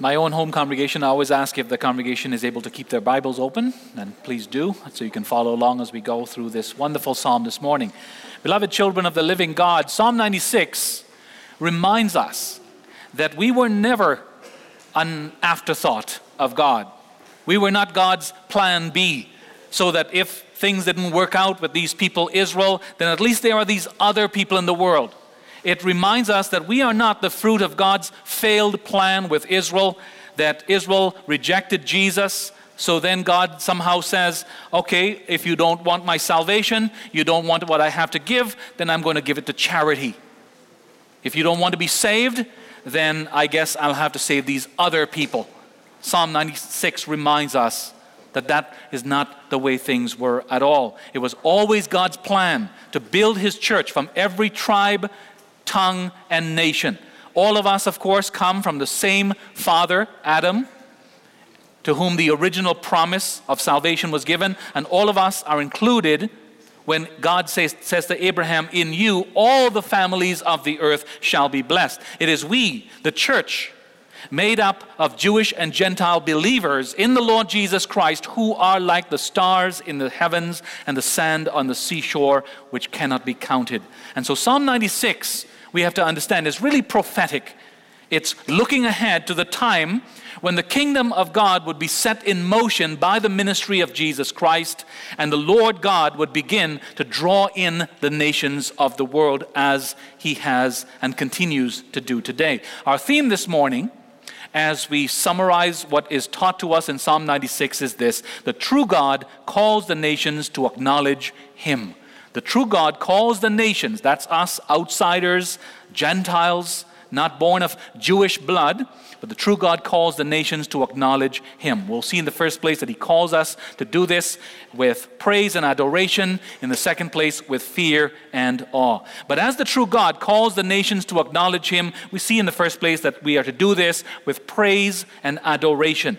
my own home congregation, I always ask if the congregation is able to keep their Bibles open, and please do, so you can follow along as we go through this wonderful psalm this morning. Beloved children of the living God, Psalm 96 reminds us that we were never an afterthought of God. We were not God's plan B, so that if things didn't work out with these people, Israel, then at least there are these other people in the world. It reminds us that we are not the fruit of God's failed plan with Israel, that Israel rejected Jesus. So then God somehow says, okay, if you don't want my salvation, you don't want what I have to give, then I'm going to give it to charity. If you don't want to be saved, then I guess I'll have to save these other people. Psalm 96 reminds us that that is not the way things were at all. It was always God's plan to build his church from every tribe, tongue, and nation. All of us, of course, come from the same father, Adam, to whom the original promise of salvation was given, and all of us are included when God says, says to Abraham, In you all the families of the earth shall be blessed. It is we, the church, made up of Jewish and Gentile believers in the Lord Jesus Christ who are like the stars in the heavens and the sand on the seashore, which cannot be counted. And so, Psalm 96, we have to understand, is really prophetic. It's looking ahead to the time when the kingdom of God would be set in motion by the ministry of Jesus Christ, and the Lord God would begin to draw in the nations of the world as he has and continues to do today. Our theme this morning as we summarize what is taught to us in Psalm 96 is this The true God calls the nations to acknowledge Him. The true God calls the nations, that's us, outsiders, Gentiles, not born of Jewish blood, but the true God calls the nations to acknowledge Him. We'll see in the first place that He calls us to do this with praise and adoration, in the second place, with fear and awe. But as the true God calls the nations to acknowledge Him, we see in the first place that we are to do this with praise and adoration.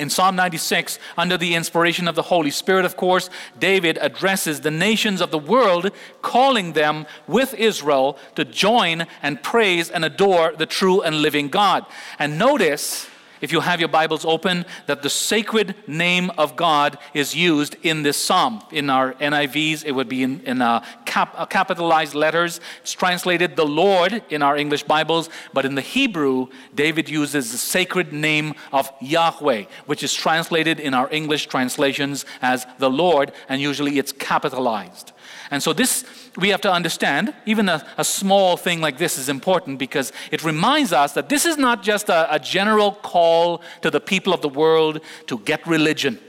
In Psalm 96, under the inspiration of the Holy Spirit, of course, David addresses the nations of the world, calling them with Israel to join and praise and adore the true and living God. And notice if you have your Bibles open, that the sacred name of God is used in this psalm. In our NIVs, it would be in, in uh, cap, uh, capitalized letters. It's translated the Lord in our English Bibles, but in the Hebrew, David uses the sacred name of Yahweh, which is translated in our English translations as the Lord, and usually it's capitalized. And so, this we have to understand, even a, a, small thing like this is important because it reminds us that this is not just a, a general call to the people of the world to get religion.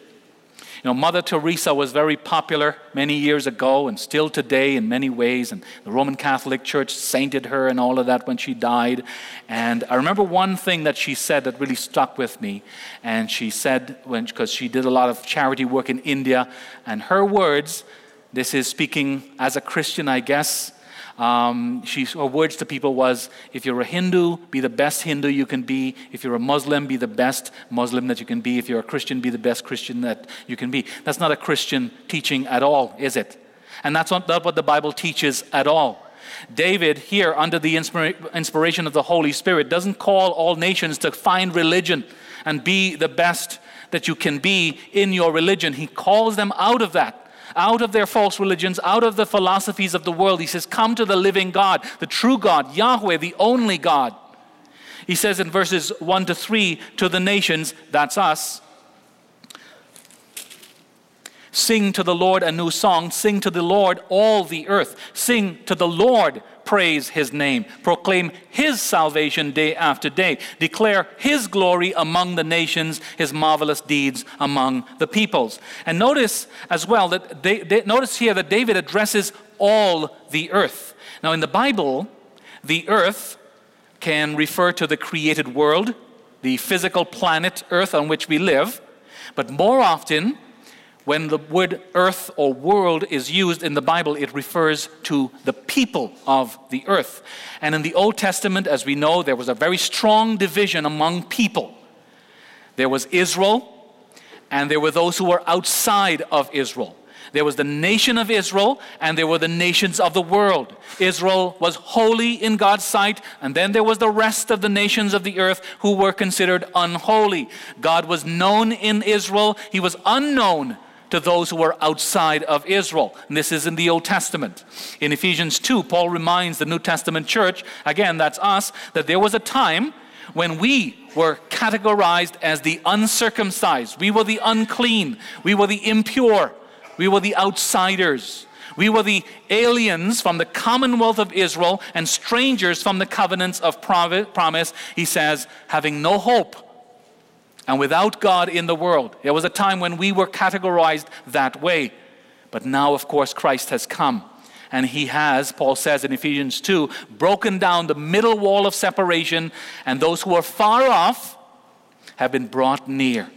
You know, Mother Teresa was very popular many years ago and still today in many ways, and the Roman Catholic Church sainted her and all of that when she died. And I remember one thing that she said that really stuck with me. And she said, because she did a lot of charity work in India, and her words this is speaking as a Christian, I guess. Um, she, her words to people was if you're a Hindu, be the best Hindu you can be. If you're a Muslim, be the best Muslim that you can be. If you're a Christian, be the best Christian that you can be. That's not a Christian teaching at all, is it? And that's not, not what the Bible teaches at all. David, here under the inspira- inspiration of the Holy Spirit, doesn't call all nations to find religion and be the best that you can be in your religion. He calls them out of that out of their false religions, out of the philosophies of the world. He says, Come to the living God, the true God, Yahweh, the only God. He says in verses 1 to 3 to the nations, that's us, Sing to the Lord a new song. Sing to the Lord all the earth. Sing to the Lord praise his name, proclaim his salvation day after day, declare his glory among the nations, his marvelous deeds among the peoples. And notice as well that they, they, notice here that David addresses all the earth. Now in the Bible, the earth can refer to the created world, the physical planet earth on which we live, but more often when the word earth or world is used in the Bible, it refers to the people of the earth. And in the Old Testament, as we know, there was a very strong division among people. There was Israel, and there were those who were outside of Israel. There was the nation of Israel, and there were the nations of the world. Israel was holy in God's sight, and then there was the rest of the nations of the earth who were considered unholy. God was known in Israel, He was unknown to those who were outside of Israel. And this is in the Old Testament. In Ephesians 2, Paul reminds the New Testament church, again, that's us, that there was a time when we were categorized as the uncircumcised, we were the unclean, we were the impure, we were the outsiders. We were the aliens from the commonwealth of Israel and strangers from the covenants of promise, he says, having no hope and without God in the world. There was a time when we were categorized that way. But now, of course, Christ has come. And he has, Paul says in Ephesians 2, broken down the middle wall of separation, and those who are far off have been brought near.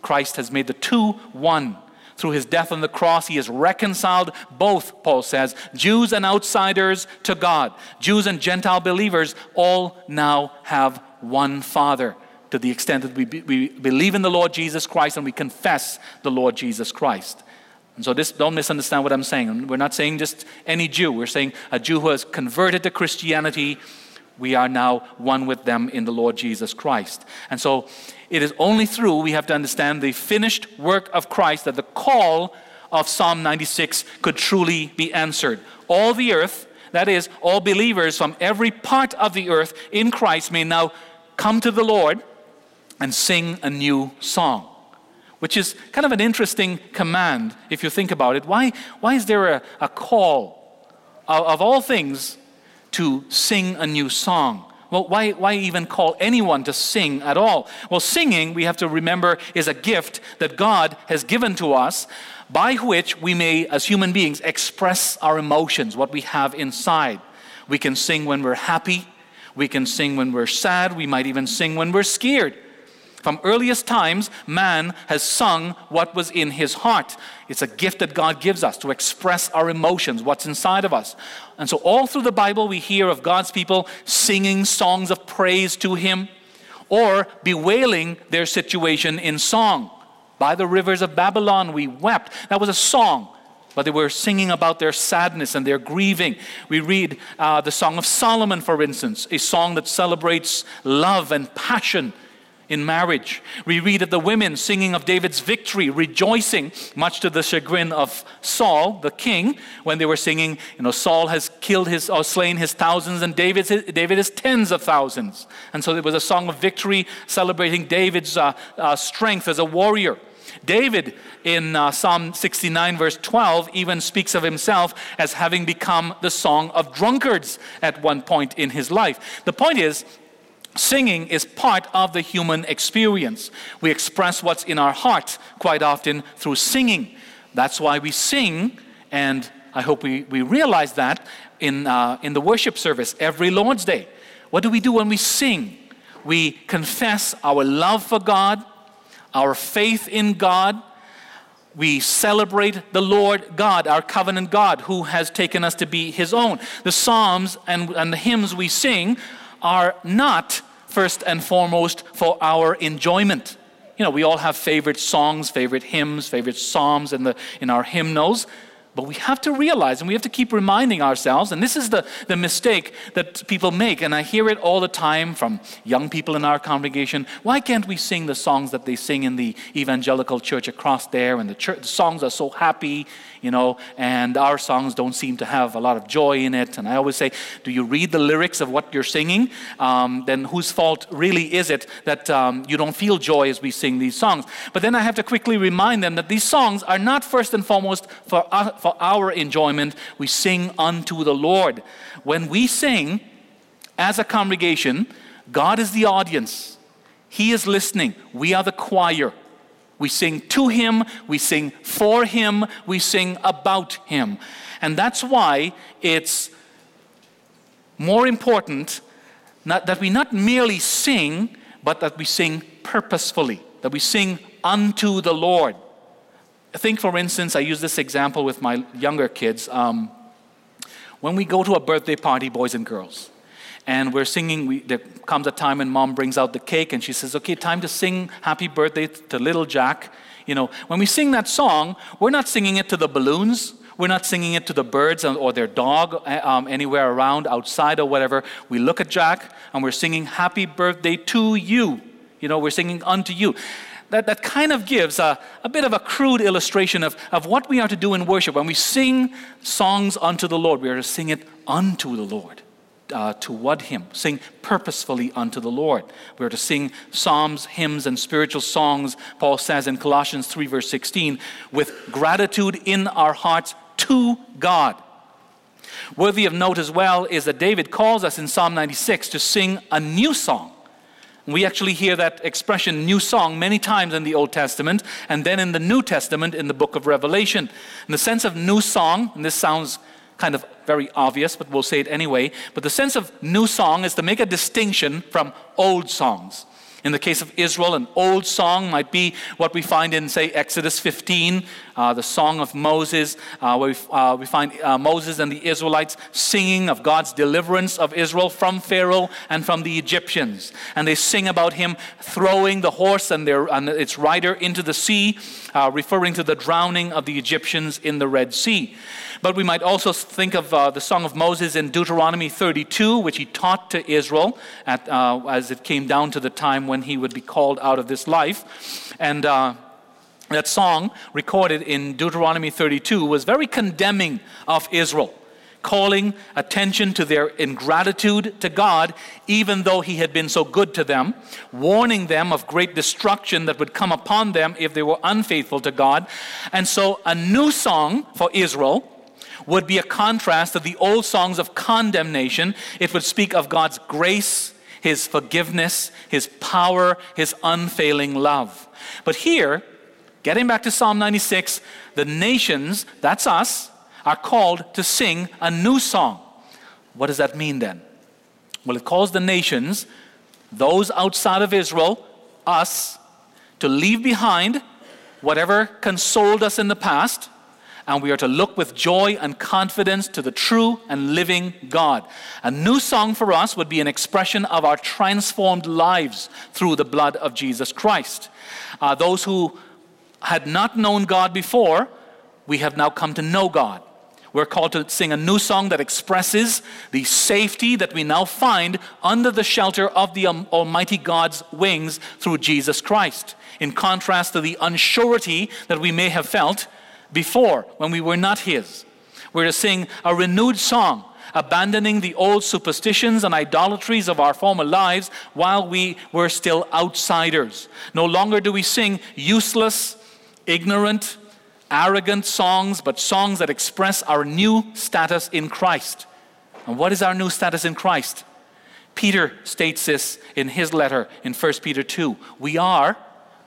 Christ has made the two one. Through his death on the cross, he has reconciled both, Paul says, Jews and outsiders to God. Jews and Gentile believers all now have one Father to the extent that we, be, we believe in the Lord Jesus Christ and we confess the Lord Jesus Christ. And so this, don't misunderstand what I'm saying. We're not saying just any Jew. We're saying a Jew who has converted to Christianity, we are now one with them in the Lord Jesus Christ. And so it is only through we have to understand the finished work of Christ that the call of Psalm 96 could truly be answered. All the earth, that is, all believers from every part of the earth in Christ may now come to the Lord and sing a new song. Which is kind of an interesting command if you think about it. Why, why is there a, a call of, of all things to sing a new song? Well, why, why even call anyone to sing at all? Well, singing, we have to remember, is a gift that God has given to us by which we may, as human beings, express our emotions, what we have inside. We can sing when we're happy, we can sing when we're sad, we might even sing when we're scared. From earliest times, man has sung what was in his heart. It's a gift that God gives us to express our emotions, what's inside of us. And so, all through the Bible, we hear of God's people singing songs of praise to Him or bewailing their situation in song. By the rivers of Babylon, we wept. That was a song but they were singing about their sadness and their grieving. We read uh, the Song of Solomon, for instance, a song that celebrates love and passion in marriage. We read of the women singing of David's victory, rejoicing, much to the chagrin of Saul, the king, when they were singing, you know, Saul has killed his or slain his thousands, and David's, David is tens of thousands. And so it was a song of victory celebrating David's uh, uh, strength as a warrior. David in uh, Psalm 69, verse 12, even speaks of himself as having become the song of drunkards at one point in his life. The point is, Singing is part of the human experience. We express what's in our heart quite often through singing. That's why we sing, and I hope we, we realize that in, uh, in the worship service every Lord's Day. What do we do when we sing? We confess our love for God, our faith in God. We celebrate the Lord God, our covenant God, who has taken us to be His own. The Psalms and, and the hymns we sing are not first and foremost for our enjoyment. You know, we all have favorite songs, favorite hymns, favorite psalms in, the, in our hymnals. But we have to realize and we have to keep reminding ourselves, and this is the, the mistake that people make, and I hear it all the time from young people in our congregation. Why can't we sing the songs that they sing in the evangelical church across there? And the, church, the songs are so happy, you know, and our songs don't seem to have a lot of joy in it. And I always say, do you read the lyrics of what you're singing? Um, then whose fault really is it that um, you don't feel joy as we sing these songs? But then I have to quickly remind them that these songs are not first and foremost for, uh, for our enjoyment. We sing unto the Lord. When we sing as a congregation, God is the audience. He is listening. We are the choir. We sing to him, we sing for him, we sing about him. And that's why it's more important not, that we not merely sing, but that we sing purposefully, that we sing unto the Lord. Think, for instance, I use this example with my younger kids. Um, when we go to a birthday party, boys and girls, and we're singing. We, there comes a time when mom brings out the cake and she says, Okay, time to sing happy birthday to little Jack. You know, when we sing that song, we're not singing it to the balloons. We're not singing it to the birds or their dog eh, um, anywhere around, outside or whatever. We look at Jack and we're singing happy birthday to you. You know, we're singing unto you. That, that kind of gives a, a bit of a crude illustration of, of what we are to do in worship. When we sing songs unto the Lord, we are to sing it unto the Lord uh, toward Him, sing purposefully unto the Lord. We are to sing psalms, hymns, and spiritual songs, Paul says in Colossians 3, verse 16, with gratitude in our hearts to God. Worthy of note as well is that David calls us in Psalm 96 to sing a new song. We actually hear that expression, new song, many times in the Old Testament and then in the New Testament in the book of Revelation. In the sense of new song, and this sounds kind of very obvious, but we'll say it anyway. But the sense of new song is to make a distinction from old songs. In the case of Israel, an old song might be what we find in, say, Exodus 15, uh, the song of Moses, uh, where we, uh, we find uh, Moses and the Israelites singing of God's deliverance of Israel from Pharaoh and from the Egyptians. And they sing about him throwing the horse and, their, and its rider into the sea, uh, referring to the drowning of the Egyptians in the Red Sea. But we might also think of uh, the Song of Moses in Deuteronomy 32, which he taught to Israel at, uh, as it came down to the time when he would be called out of this life. And uh, that song, recorded in Deuteronomy 32, was very condemning of Israel calling attention to their ingratitude to God, even though He had been so good to them, warning them of great destruction that would come upon them if they were unfaithful to God. And so, a new song for Israel would be a contrast to the old songs of condemnation. It would speak of God's grace, His forgiveness, His power, His unfailing love. But here, getting back to Psalm 96, the nations, that's us, are called to sing a new song. What does that mean then? Well, it calls the nations, those outside of Israel, us, to leave behind whatever consoled us in the past and we are to look with joy and confidence to the true and living God. A new song for us would be an expression of our transformed lives through the blood of Jesus Christ. Uh, those who had not known God before, we have now come to know God. We're called to sing a new song that expresses the safety that we now find under the shelter of the um, Almighty God's wings through Jesus Christ, in contrast to the unsurety that we may have felt before when we were not His. We're to sing a renewed song, abandoning the old superstitions and idolatries of our former lives while we were still outsiders. No longer do we sing useless, ignorant, arrogant songs, but songs that express our new status in Christ. And what is our new status in Christ? Peter states this in his letter in 1 Peter 2. We are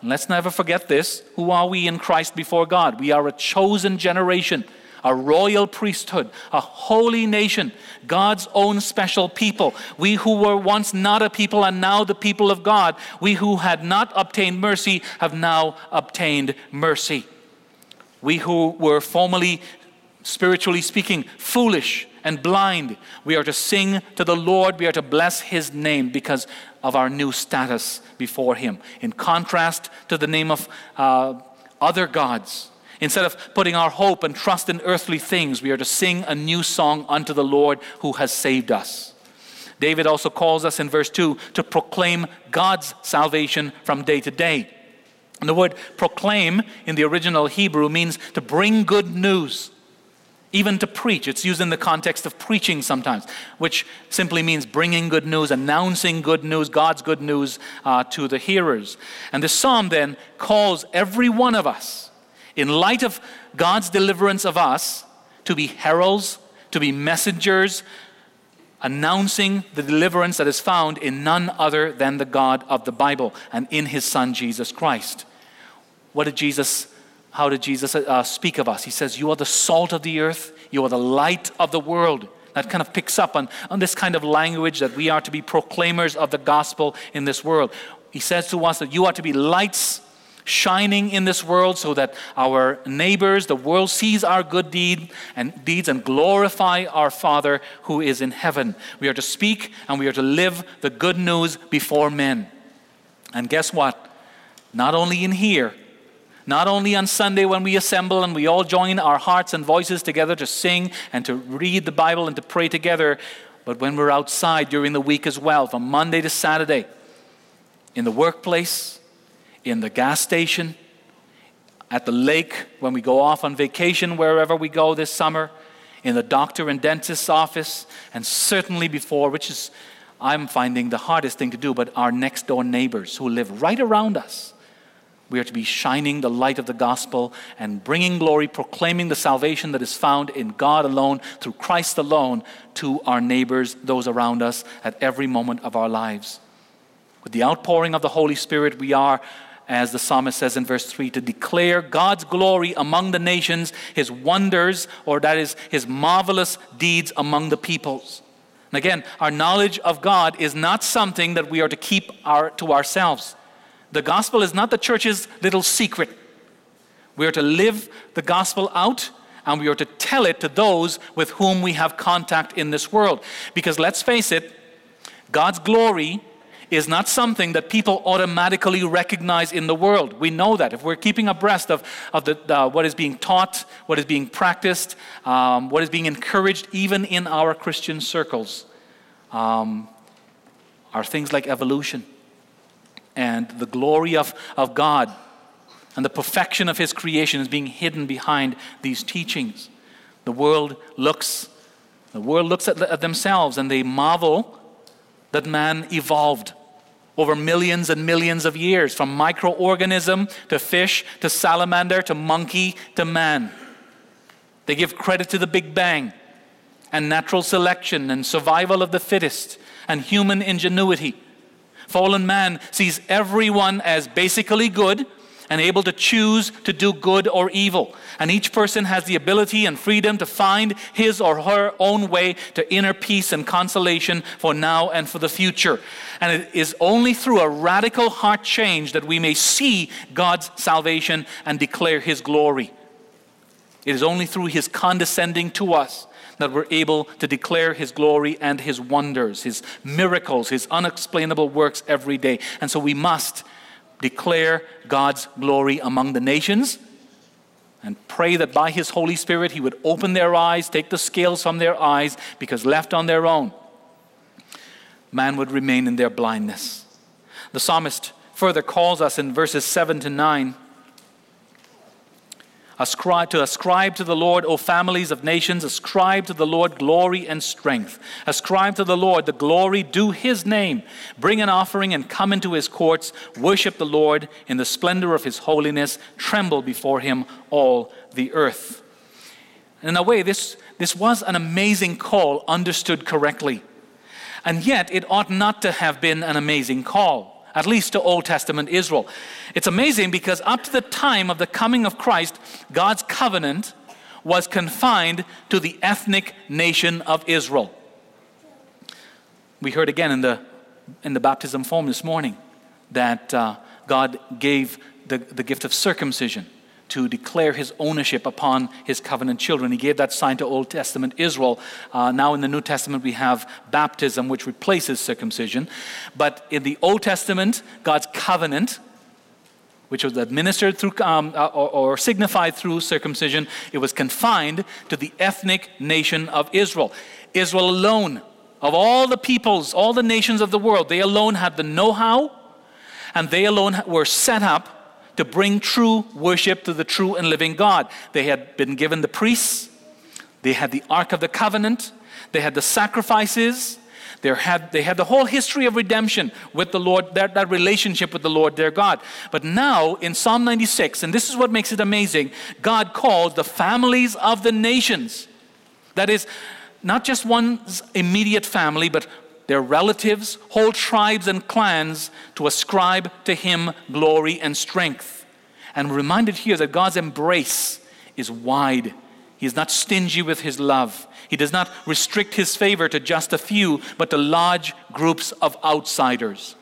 let's never forget this. Who are we in Christ before God? We are a chosen generation, a royal priesthood, a holy nation, God's own special people. We who were once not a people and now the people of God. We who had not obtained mercy have now obtained mercy. We who were formerly, spiritually speaking, foolish and blind, we are to sing to the Lord. We are to bless his name because of our new status before Him, in contrast to the name of uh, other gods. Instead of putting our hope and trust in earthly things, we are to sing a new song unto the Lord who has saved us. David also calls us in verse 2 to proclaim God's salvation from day to day. And the word proclaim in the original Hebrew means to bring good news even to preach. It's used in the context of preaching sometimes, which simply means bringing good news, announcing good news, God's good news uh, to the hearers. And the psalm then calls every one of us, in light of God's deliverance of us, to be heralds, to be messengers, announcing the deliverance that is found in none other than the God of the Bible and in his Son, Jesus Christ. What did Jesus how did Jesus uh, speak of us? He says, You are the salt of the earth, you are the light of the world. That kind of picks up on, on this kind of language that we are to be proclaimers of the gospel in this world. He says to us that you are to be lights shining in this world so that our neighbors, the world sees our good deed and deeds and glorify our Father who is in heaven. We are to speak and we are to live the good news before men. And guess what? Not only in here, not only on Sunday when we assemble and we all join our hearts and voices together to sing and to read the Bible and to pray together, but when we're outside during the week as well, from Monday to Saturday, in the workplace, in the gas station, at the lake, when we go off on vacation, wherever we go this summer, in the doctor and dentist's office, and certainly before, which is, I'm finding the hardest thing to do, but our next door neighbors who live right around us we are to be shining the light of the gospel and bringing glory, proclaiming the salvation that is found in God alone, through Christ alone, to our neighbors, those around us, at every moment of our lives. With the outpouring of the Holy Spirit, we are, as the psalmist says in verse 3, to declare God's glory among the nations, his wonders, or that is, his marvelous deeds among the peoples. And again, our knowledge of God is not something that we are to keep our, to ourselves. The gospel is not the church's little secret. We are to live the gospel out and we are to tell it to those with whom we have contact in this world. Because let's face it, God's glory is not something that people automatically recognize in the world. We know that. If we're keeping abreast of, of the, uh, what is being taught, what is being practiced, um, what is being encouraged, even in our Christian circles, um, are things like evolution and the glory of, of God and the perfection of His creation is being hidden behind these teachings. The world looks, the world looks at, at themselves and they marvel that man evolved over millions and millions of years, from microorganism to fish to salamander to monkey to man. They give credit to the Big Bang and natural selection and survival of the fittest and human ingenuity. Fallen man sees everyone as basically good and able to choose to do good or evil. And each person has the ability and freedom to find his or her own way to inner peace and consolation for now and for the future. And it is only through a radical heart change that we may see God's salvation and declare his glory. It is only through his condescending to us that we're able to declare his glory and his wonders, his miracles, his unexplainable works every day. And so we must declare God's glory among the nations and pray that by his Holy Spirit he would open their eyes, take the scales from their eyes, because left on their own, man would remain in their blindness. The psalmist further calls us in verses 7 to 9 Ascribe to ascribe to the Lord, O families of nations, ascribe to the Lord glory and strength. Ascribe to the Lord the glory due his name. Bring an offering and come into his courts. Worship the Lord in the splendor of his holiness. Tremble before him, all the earth. In a way, this, this was an amazing call understood correctly. And yet, it ought not to have been an amazing call at least to Old Testament Israel. It's amazing because up to the time of the coming of Christ, God's covenant was confined to the ethnic nation of Israel. We heard again in the, in the baptism form this morning that uh, God gave the, the gift of circumcision to declare his ownership upon his covenant children. He gave that sign to Old Testament Israel. Uh, now in the New Testament, we have baptism, which replaces circumcision. But in the Old Testament, God's covenant, which was administered through um, uh, or, or signified through circumcision, it was confined to the ethnic nation of Israel. Israel alone, of all the peoples, all the nations of the world, they alone had the know how and they alone were set up to bring true worship to the true and living God. They had been given the priests, they had the Ark of the Covenant, they had the sacrifices. They had, they had the whole history of redemption with the Lord, that, that relationship with the Lord their God. But now in Psalm 96, and this is what makes it amazing, God calls the families of the nations. That is, not just one's immediate family, but their relatives, whole tribes and clans to ascribe to him glory and strength. And reminded here that God's embrace is wide. He is not stingy with his love. He does not restrict his favor to just a few, but to large groups of outsiders.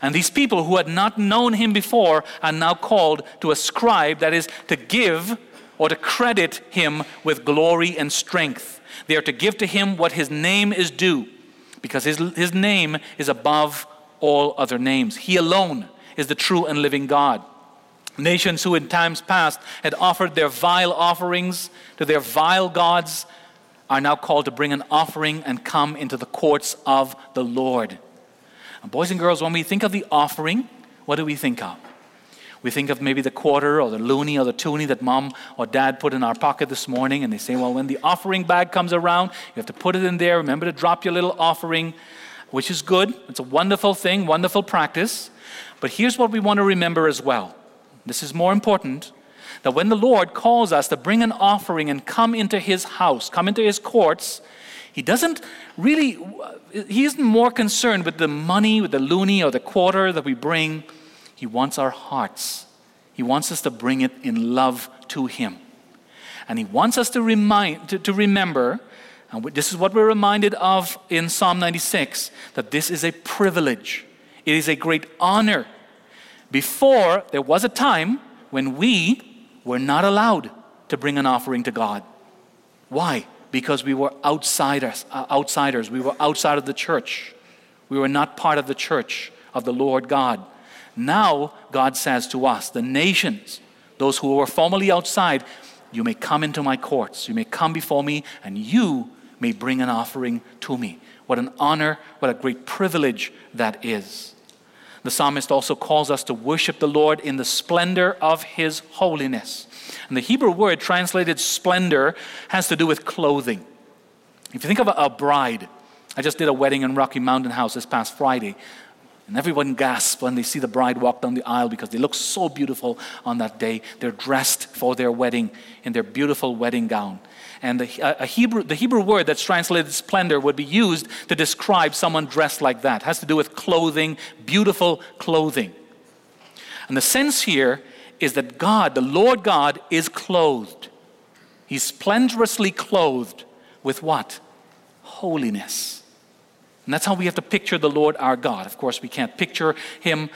And these people who had not known him before are now called to ascribe, that is, to give or to credit him with glory and strength. They are to give to him what his name is due, because his, his name is above all other names. He alone is the true and living God. Nations who in times past had offered their vile offerings to their vile gods are now called to bring an offering and come into the courts of the Lord. And boys and girls, when we think of the offering, what do we think of? We think of maybe the quarter or the loonie or the toonie that mom or dad put in our pocket this morning, and they say, well, when the offering bag comes around, you have to put it in there. Remember to drop your little offering, which is good. It's a wonderful thing, wonderful practice. But here's what we want to remember as well this is more important that when the Lord calls us to bring an offering and come into his house, come into his courts, he doesn't really, he isn't more concerned with the money, with the loonie or the quarter that we bring. He wants our hearts. He wants us to bring it in love to him. And he wants us to, remind, to, to remember, and this is what we're reminded of in Psalm 96, that this is a privilege. It is a great honor. Before, there was a time when we were not allowed to bring an offering to God. Why? Because we were outsiders, uh, outsiders. We were outside of the church. We were not part of the church of the Lord God. Now, God says to us, the nations, those who were formerly outside, you may come into my courts. You may come before me, and you may bring an offering to me. What an honor, what a great privilege that is. The psalmist also calls us to worship the Lord in the splendor of his holiness. And the Hebrew word translated splendor has to do with clothing. If you think of a, bride, I just did a wedding in Rocky Mountain House this past Friday. And everyone gasps when they see the bride walk down the aisle because they look so beautiful on that day. They're dressed for their wedding in their beautiful wedding gown. And the, Hebrew, the Hebrew word that's translated splendor would be used to describe someone dressed like that. It has to do with clothing, beautiful clothing. And the sense here is that God, the Lord God, is clothed. He's splendorously clothed with what? Holiness. And that's how we have to picture the Lord our God. Of course, we can't picture him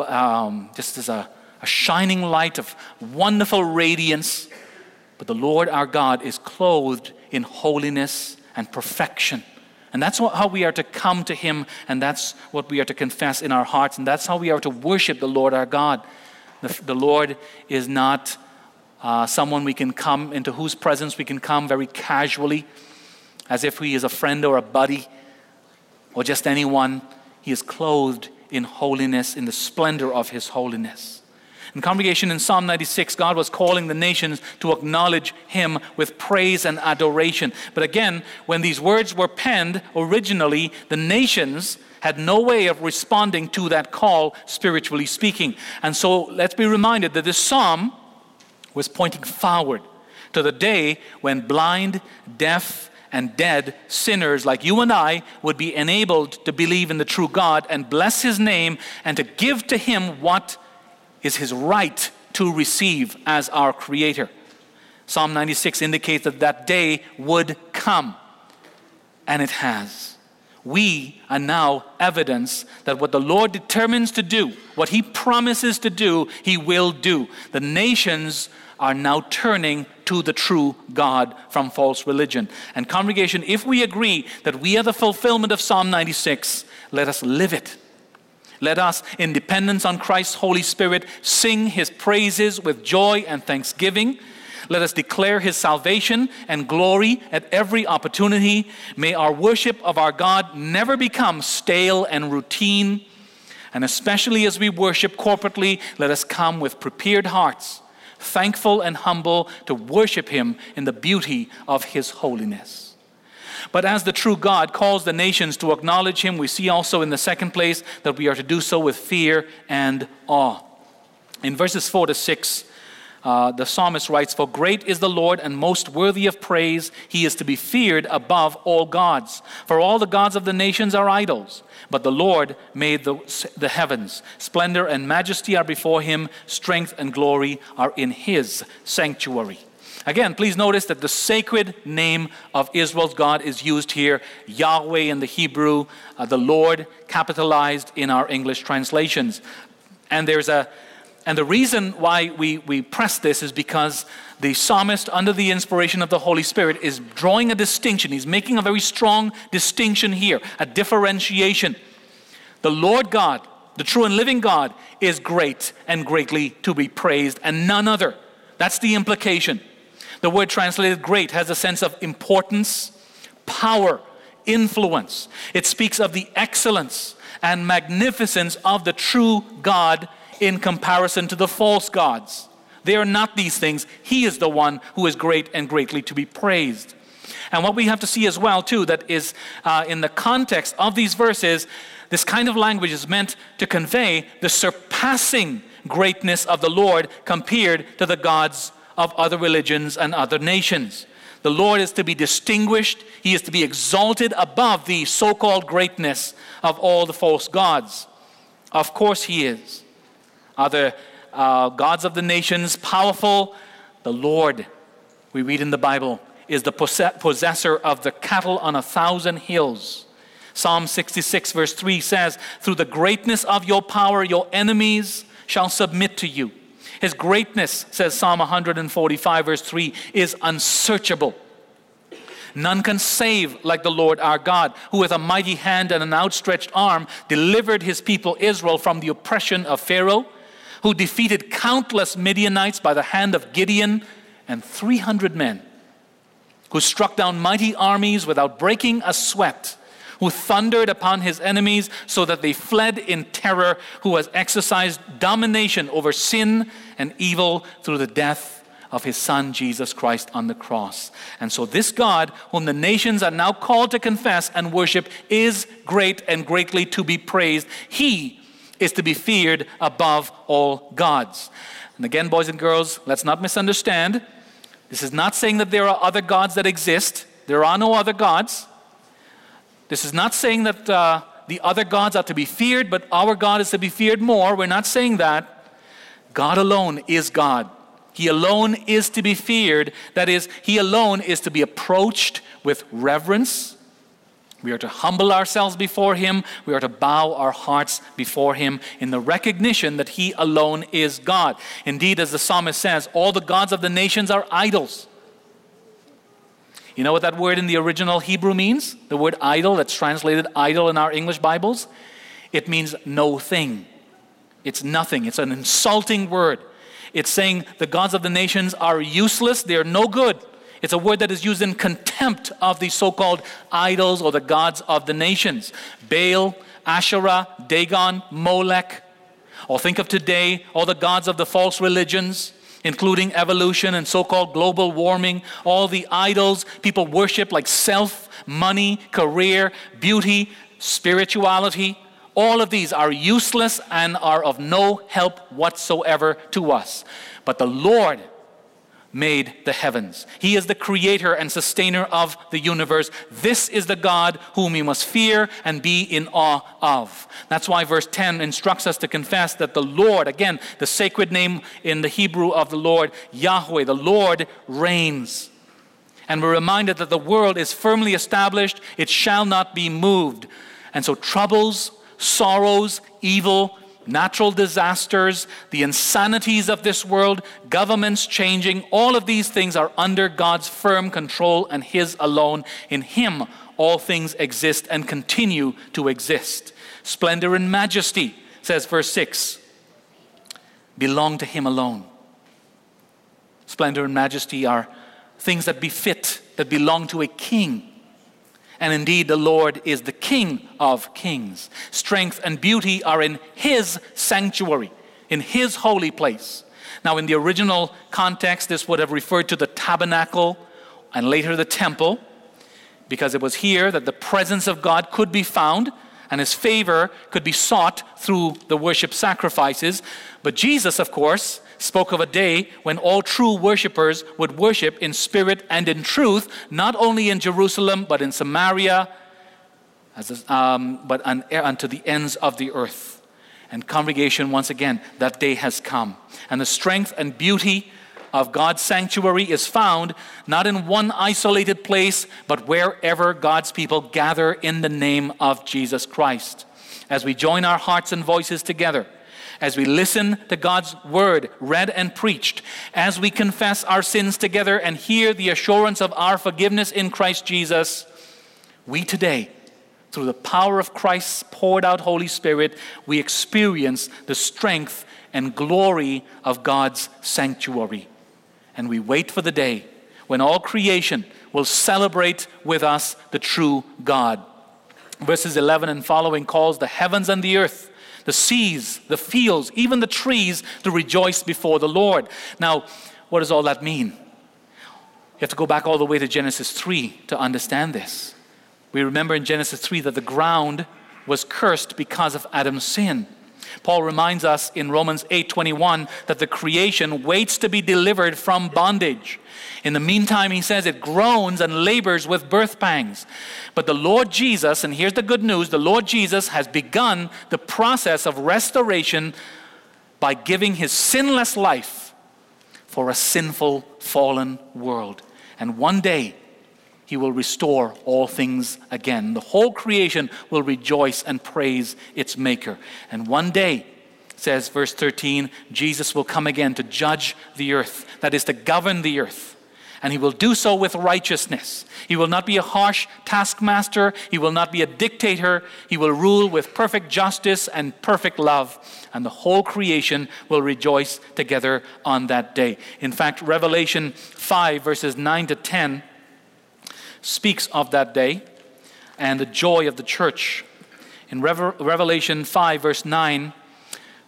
um, just as a, a shining light of wonderful radiance but the Lord our God is clothed in holiness and perfection. And that's what, how we are to come to Him, and that's what we are to confess in our hearts, and that's how we are to worship the Lord our God. The, the Lord is not uh, someone we can come into whose presence we can come very casually, as if He is a friend or a buddy or just anyone. He is clothed in holiness, in the splendor of His holiness. In congregation in Psalm 96, God was calling the nations to acknowledge Him with praise and adoration. But again, when these words were penned originally, the nations had no way of responding to that call, spiritually speaking. And so let's be reminded that this psalm was pointing forward to the day when blind, deaf, and dead sinners like you and I would be enabled to believe in the true God and bless His name and to give to Him what is his right to receive as our creator. Psalm 96 indicates that that day would come, and it has. We are now evidence that what the Lord determines to do, what he promises to do, he will do. The nations are now turning to the true God from false religion. And, congregation, if we agree that we are the fulfillment of Psalm 96, let us live it let us, in dependence on Christ's Holy Spirit, sing his praises with joy and thanksgiving. Let us declare his salvation and glory at every opportunity. May our worship of our God never become stale and routine. And especially as we worship corporately, let us come with prepared hearts, thankful and humble to worship him in the beauty of his holiness. But as the true God calls the nations to acknowledge him, we see also in the second place that we are to do so with fear and awe. In verses 4 to 6, uh, the psalmist writes, For great is the Lord and most worthy of praise. He is to be feared above all gods. For all the gods of the nations are idols, but the Lord made the, the heavens. Splendor and majesty are before him, strength and glory are in his sanctuary. Again, please notice that the sacred name of Israel's God is used here Yahweh in the Hebrew, uh, the Lord capitalized in our English translations. And there's a and the reason why we, we press this is because the psalmist, under the inspiration of the Holy Spirit, is drawing a distinction. He's making a very strong distinction here, a differentiation. The Lord God, the true and living God, is great and greatly to be praised, and none other. That's the implication. The word translated great has a sense of importance, power, influence. It speaks of the excellence and magnificence of the true God in comparison to the false gods. They are not these things. He is the one who is great and greatly to be praised. And what we have to see as well, too, that is uh, in the context of these verses, this kind of language is meant to convey the surpassing greatness of the Lord compared to the gods of other religions and other nations. The Lord is to be distinguished, He is to be exalted above the so called greatness of all the false gods. Of course, He is. Are the uh, gods of the nations powerful? The Lord, we read in the Bible, is the possessor of the cattle on a thousand hills. Psalm 66, verse 3 says, Through the greatness of your power, your enemies shall submit to you. His greatness, says Psalm 145, verse 3, is unsearchable. None can save like the Lord our God, who with a mighty hand and an outstretched arm delivered his people Israel from the oppression of Pharaoh, who defeated countless Midianites by the hand of Gideon and 300 men, who struck down mighty armies without breaking a sweat who thundered upon his enemies so that they fled in terror, who has exercised domination over sin and evil through the death of his son Jesus Christ on the cross. And so, this God, whom the nations are now called to confess and worship, is great and greatly to be praised. He is to be feared above all gods. And again, boys and girls, let's not misunderstand. This is not saying that there are other gods that exist. There are no other gods. This is not saying that uh, the other gods are to be feared, but our God is to be feared more. We're not saying that. God alone is God. He alone is to be feared. That is, He alone is to be approached with reverence. We are to humble ourselves before Him. We are to bow our hearts before Him in the recognition that He alone is God. Indeed, as the psalmist says, all the gods of the nations are idols. You know what that word in the original Hebrew means? The word idol, that's translated idol in our English Bibles? It means no thing. It's nothing. It's an insulting word. It's saying the gods of the nations are useless, they're no good. It's a word that is used in contempt of the so called idols or the gods of the nations Baal, Asherah, Dagon, Molech. Or think of today, all the gods of the false religions including evolution and so called global warming, all the idols people worship like self, money, career, beauty, spirituality. All of these are useless and are of no help whatsoever to us. But the Lord made the heavens. He is the creator and sustainer of the universe. This is the God whom we must fear and be in awe of. That's why verse 10 instructs us to confess that the Lord, again, the sacred name in the Hebrew of the Lord, Yahweh, the Lord reigns. And we're reminded that the world is firmly established, it shall not be moved. And so troubles, sorrows, evil, natural disasters, the insanities of this world, governments changing, all of these things are under God's firm control and His alone. In Him, all things exist and continue to exist. Splendor and majesty, says verse 6, belong to Him alone. Splendor and majesty are things that befit, that belong to a king. And indeed, the Lord is the King of kings. Strength and beauty are in His sanctuary, in His holy place. Now, in the original context, this would have referred to the tabernacle and later the temple, because it was here that the presence of God could be found and his favor could be sought through the worship sacrifices. But Jesus, of course, spoke of a day when all true worshippers would worship in spirit and in truth, not only in Jerusalem, but in Samaria, as, um, but unto the ends of the earth. And congregation, once again, that day has come. And the strength and beauty of God's sanctuary is found not in one isolated place, but wherever God's people gather in the name of Jesus Christ. As we join our hearts and voices together, as we listen to God's word read and preached, as we confess our sins together and hear the assurance of our forgiveness in Christ Jesus, we today, through the power of Christ's poured out Holy Spirit, we experience the strength and glory of God's sanctuary. And we wait for the day when all creation will celebrate with us the true God. Verses 11 and following calls the heavens and the earth the seas, the fields, even the trees to rejoice before the Lord. Now, what does all that mean? You have to go back all the way to Genesis 3 to understand this. We remember in Genesis 3 that the ground was cursed because of Adam's sin. Paul reminds us in Romans 8:21 that the creation waits to be delivered from bondage. In the meantime, he says it groans and labors with birth pangs. But the Lord Jesus, and here's the good news, the Lord Jesus has begun the process of restoration by giving his sinless life for a sinful fallen world. And one day he will restore all things again. The whole creation will rejoice and praise its Maker. And one day, says verse 13, Jesus will come again to judge the earth, that is, to govern the earth. And he will do so with righteousness. He will not be a harsh taskmaster. He will not be a dictator. He will rule with perfect justice and perfect love. And the whole creation will rejoice together on that day. In fact, Revelation 5, verses 9 to 10 speaks of that day and the joy of the church. In Revelation 5, verse 9,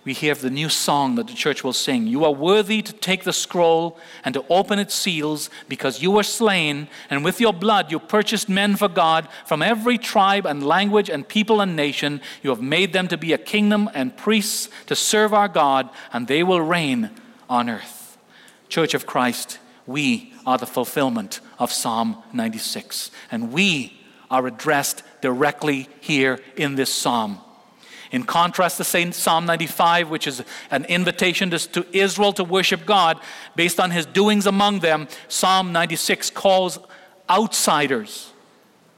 we hear the new song that the church will sing. You are worthy to take the scroll and to open its seals because you were slain, and with your blood you purchased men for God from every tribe and language and people and nation. You have made them to be a kingdom and priests to serve our God, and they will reign on earth. Church of Christ, we are the fulfillment of Psalm 96. And we are addressed directly here in this psalm. In contrast to Psalm 95, which is an invitation to, to Israel to worship God based on his doings among them, Psalm 96 calls outsiders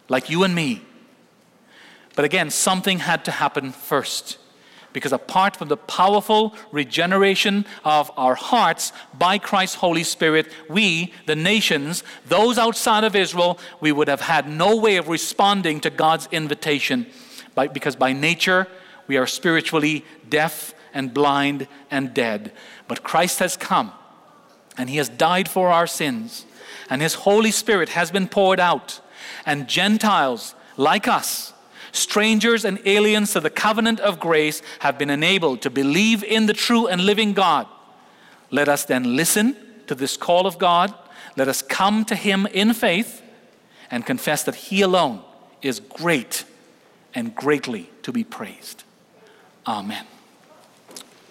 like you and me. But again, something had to happen first. Because apart from the powerful regeneration of our hearts by Christ's Holy Spirit, we, the nations, those outside of Israel, we would have had no way of responding to God's invitation. By, because by nature, we are spiritually deaf and blind and dead. But Christ has come and He has died for our sins, and His Holy Spirit has been poured out. And Gentiles like us, strangers and aliens to the covenant of grace have been enabled to believe in the true and living God. Let us then listen to this call of God. Let us come to Him in faith and confess that He alone is great and greatly to be praised. Amen.